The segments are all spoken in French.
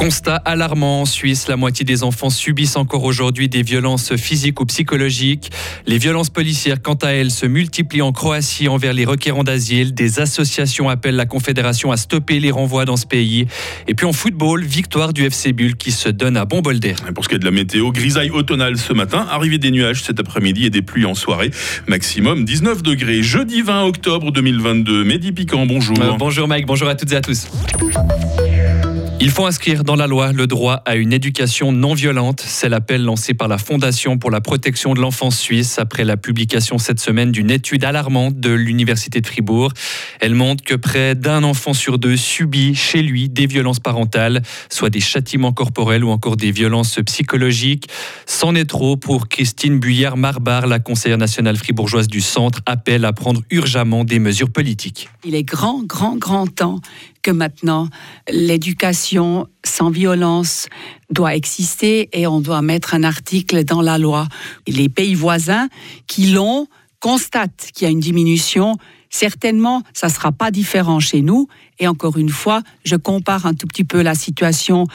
Constat alarmant en Suisse, la moitié des enfants subissent encore aujourd'hui des violences physiques ou psychologiques. Les violences policières, quant à elles, se multiplient en Croatie envers les requérants d'asile. Des associations appellent la Confédération à stopper les renvois dans ce pays. Et puis en football, victoire du FC Bull qui se donne à bon bol d'air. Pour ce qui est de la météo, grisaille automnale ce matin, arrivée des nuages cet après-midi et des pluies en soirée. Maximum 19 degrés. Jeudi 20 octobre 2022. Mehdi Piquant, bonjour. Euh, bonjour Mike, bonjour à toutes et à tous. Il faut inscrire dans la loi le droit à une éducation non violente. C'est l'appel lancé par la Fondation pour la protection de l'enfance suisse après la publication cette semaine d'une étude alarmante de l'Université de Fribourg. Elle montre que près d'un enfant sur deux subit chez lui des violences parentales, soit des châtiments corporels ou encore des violences psychologiques. C'en est trop pour Christine Buyère-Marbar, la conseillère nationale fribourgeoise du centre, appelle à prendre urgemment des mesures politiques. Il est grand, grand, grand temps que maintenant l'éducation sans violence doit exister et on doit mettre un article dans la loi. Les pays voisins qui l'ont constatent qu'il y a une diminution. Certainement, ça ne sera pas différent chez nous. Et encore une fois, je compare un tout petit peu la situation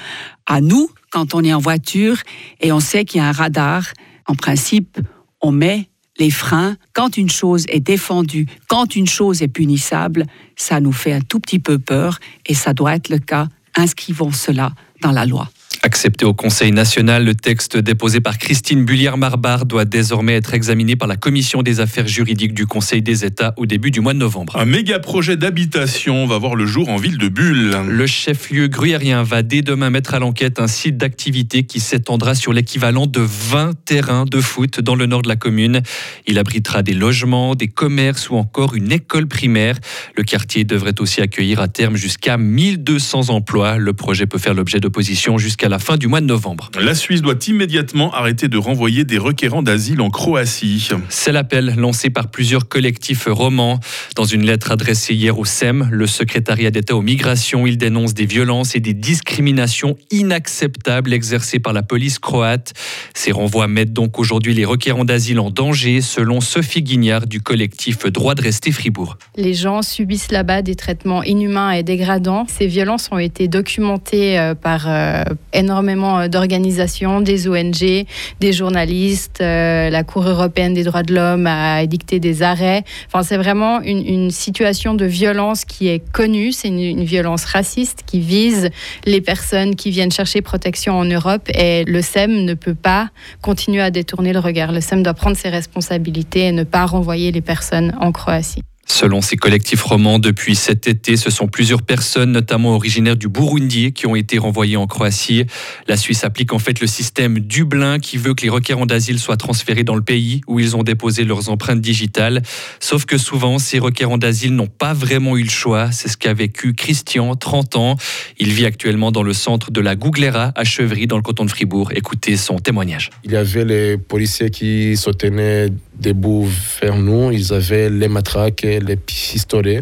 à nous quand on est en voiture et on sait qu'il y a un radar. En principe, on met les freins, quand une chose est défendue, quand une chose est punissable, ça nous fait un tout petit peu peur et ça doit être le cas. Inscrivons cela dans la loi. Accepté au Conseil national, le texte déposé par Christine Bullière-Marbar doit désormais être examiné par la Commission des affaires juridiques du Conseil des États au début du mois de novembre. Un méga projet d'habitation va voir le jour en ville de Bulle. Le chef-lieu gruyérien va dès demain mettre à l'enquête un site d'activité qui s'étendra sur l'équivalent de 20 terrains de foot dans le nord de la commune. Il abritera des logements, des commerces ou encore une école primaire. Le quartier devrait aussi accueillir à terme jusqu'à 1200 emplois. Le projet peut faire l'objet d'opposition jusqu'à la la fin du mois de novembre. La Suisse doit immédiatement arrêter de renvoyer des requérants d'asile en Croatie. C'est l'appel lancé par plusieurs collectifs romans. Dans une lettre adressée hier au SEM, le secrétariat d'État aux migrations, il dénonce des violences et des discriminations inacceptables exercées par la police croate. Ces renvois mettent donc aujourd'hui les requérants d'asile en danger, selon Sophie Guignard du collectif Droit de rester Fribourg. Les gens subissent là-bas des traitements inhumains et dégradants. Ces violences ont été documentées euh, par euh, énormément d'organisations, des ONG, des journalistes. Euh, la Cour européenne des droits de l'homme a édicté des arrêts. Enfin, c'est vraiment une, situation de violence qui est connue. C'est une, violence raciste qui vise les personnes qui viennent chercher protection en Europe. Et le SEM ne peut pas continuer à détourner le regard. Le SEM doit prendre ses responsabilités et ne pas renvoyer les personnes en Croatie. Selon ces collectifs romans, depuis cet été, ce sont plusieurs personnes, notamment originaires du Burundi, qui ont été renvoyées en Croatie. La Suisse applique en fait le système Dublin qui veut que les requérants d'asile soient transférés dans le pays où ils ont déposé leurs empreintes digitales. Sauf que souvent, ces requérants d'asile n'ont pas vraiment eu le choix. C'est ce qu'a vécu Christian, 30 ans. Il vit actuellement dans le centre de la Gouglera à Chevry, dans le canton de Fribourg. Écoutez son témoignage. Il y avait les policiers qui se tenaient debout vers nous. Ils avaient les matraques les pistolets.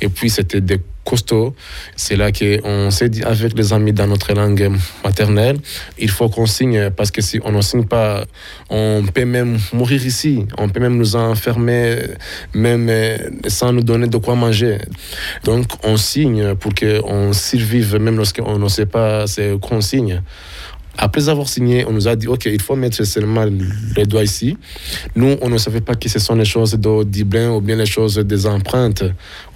Et puis, c'était des costauds. C'est là qu'on s'est dit avec les amis dans notre langue maternelle, il faut qu'on signe parce que si on ne signe pas, on peut même mourir ici. On peut même nous enfermer, même euh, sans nous donner de quoi manger. Donc, on signe pour qu'on survive, même lorsqu'on ne sait pas ce qu'on signe. Après avoir signé, on nous a dit, OK, il faut mettre seulement les doigts ici. Nous, on ne savait pas que ce sont les choses de ou bien les choses des empreintes.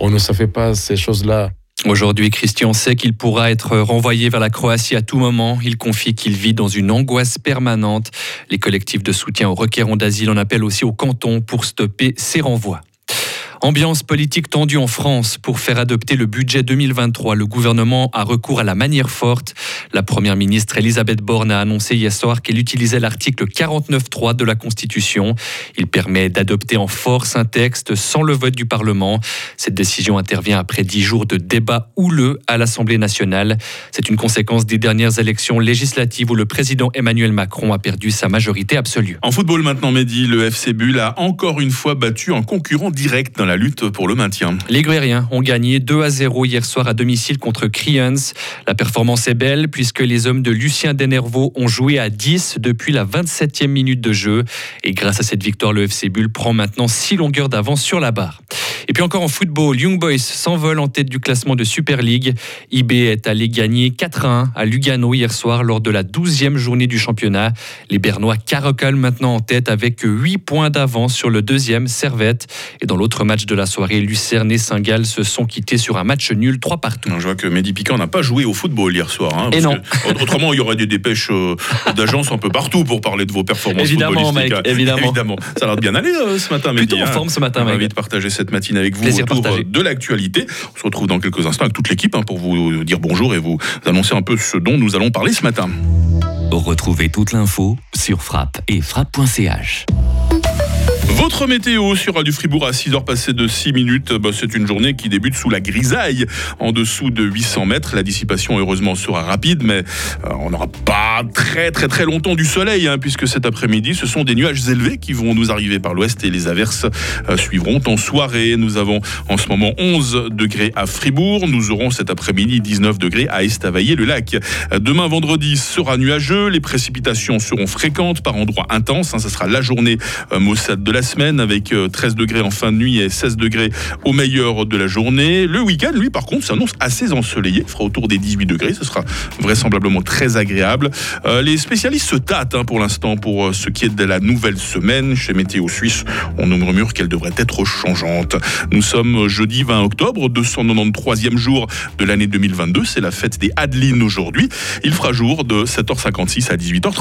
On ne savait pas ces choses-là. Aujourd'hui, Christian sait qu'il pourra être renvoyé vers la Croatie à tout moment. Il confie qu'il vit dans une angoisse permanente. Les collectifs de soutien aux requérants d'asile en appellent aussi au canton pour stopper ces renvois. Ambiance politique tendue en France pour faire adopter le budget 2023. Le gouvernement a recours à la manière forte. La première ministre Elisabeth Borne a annoncé hier soir qu'elle utilisait l'article 49.3 de la Constitution. Il permet d'adopter en force un texte sans le vote du Parlement. Cette décision intervient après dix jours de débats houleux à l'Assemblée nationale. C'est une conséquence des dernières élections législatives où le président Emmanuel Macron a perdu sa majorité absolue. En football maintenant, Mehdi, le FC Bull a encore une fois battu un concurrent direct dans la lutte pour le maintien. Les Gruériens ont gagné 2 à 0 hier soir à domicile contre Kriens. La performance est belle puisque les hommes de Lucien Denervaux ont joué à 10 depuis la 27e minute de jeu. Et grâce à cette victoire, le FC Bull prend maintenant 6 longueurs d'avance sur la barre. Et puis encore en football, Young Boys s'envole en tête du classement de Super League. IB est allé gagner 4-1 à Lugano hier soir lors de la 12e journée du championnat. Les Bernois caracalent maintenant en tête avec 8 points d'avance sur le deuxième Servette. Et dans l'autre match de la soirée, Lucerne et Saint-Gall se sont quittés sur un match nul 3 partout. Je vois que Mehdi Piquant n'a pas joué au football hier soir. Hein, et non. autrement, il y aurait des dépêches euh, d'agence un peu partout pour parler de vos performances évidemment, footballistiques. Mec, évidemment. évidemment. Ça a l'air de bien aller euh, ce matin, Mehdi. Plutôt en hein. forme ce matin, envie de partager cette matinée avec vous Plaisir autour partagé. de l'actualité. On se retrouve dans quelques instants avec toute l'équipe hein, pour vous dire bonjour et vous annoncer un peu ce dont nous allons parler ce matin. Retrouvez toute l'info sur frappe et frappe.ch. Votre météo sur Radio Fribourg à 6h passées de 6 minutes. Bah, c'est une journée qui débute sous la grisaille, en dessous de 800 mètres. La dissipation, heureusement, sera rapide, mais euh, on n'aura pas très très très longtemps du soleil, hein, puisque cet après-midi, ce sont des nuages élevés qui vont nous arriver par l'ouest et les averses euh, suivront en soirée. Nous avons en ce moment 11 degrés à Fribourg. Nous aurons cet après-midi 19 degrés à Estavayer-le-Lac. Euh, Demain, vendredi, sera nuageux. Les précipitations seront fréquentes, par endroits intenses. hein. Ça sera la journée maussade de la semaine avec euh, 13 degrés en fin de nuit et 16 degrés au meilleur de la journée. Le week-end, lui, par contre, s'annonce assez ensoleillé. Il fera autour des 18 degrés. Ce sera vraisemblablement très agréable. Euh, les spécialistes se tâtent hein, pour l'instant pour euh, ce qui est de la nouvelle semaine. Chez Météo Suisse, on nous murmure qu'elle devrait être changeante. Nous sommes jeudi 20 octobre, 293e jour de l'année 2022. C'est la fête des Adelines aujourd'hui. Il fera jour de 7h56 à 18h30.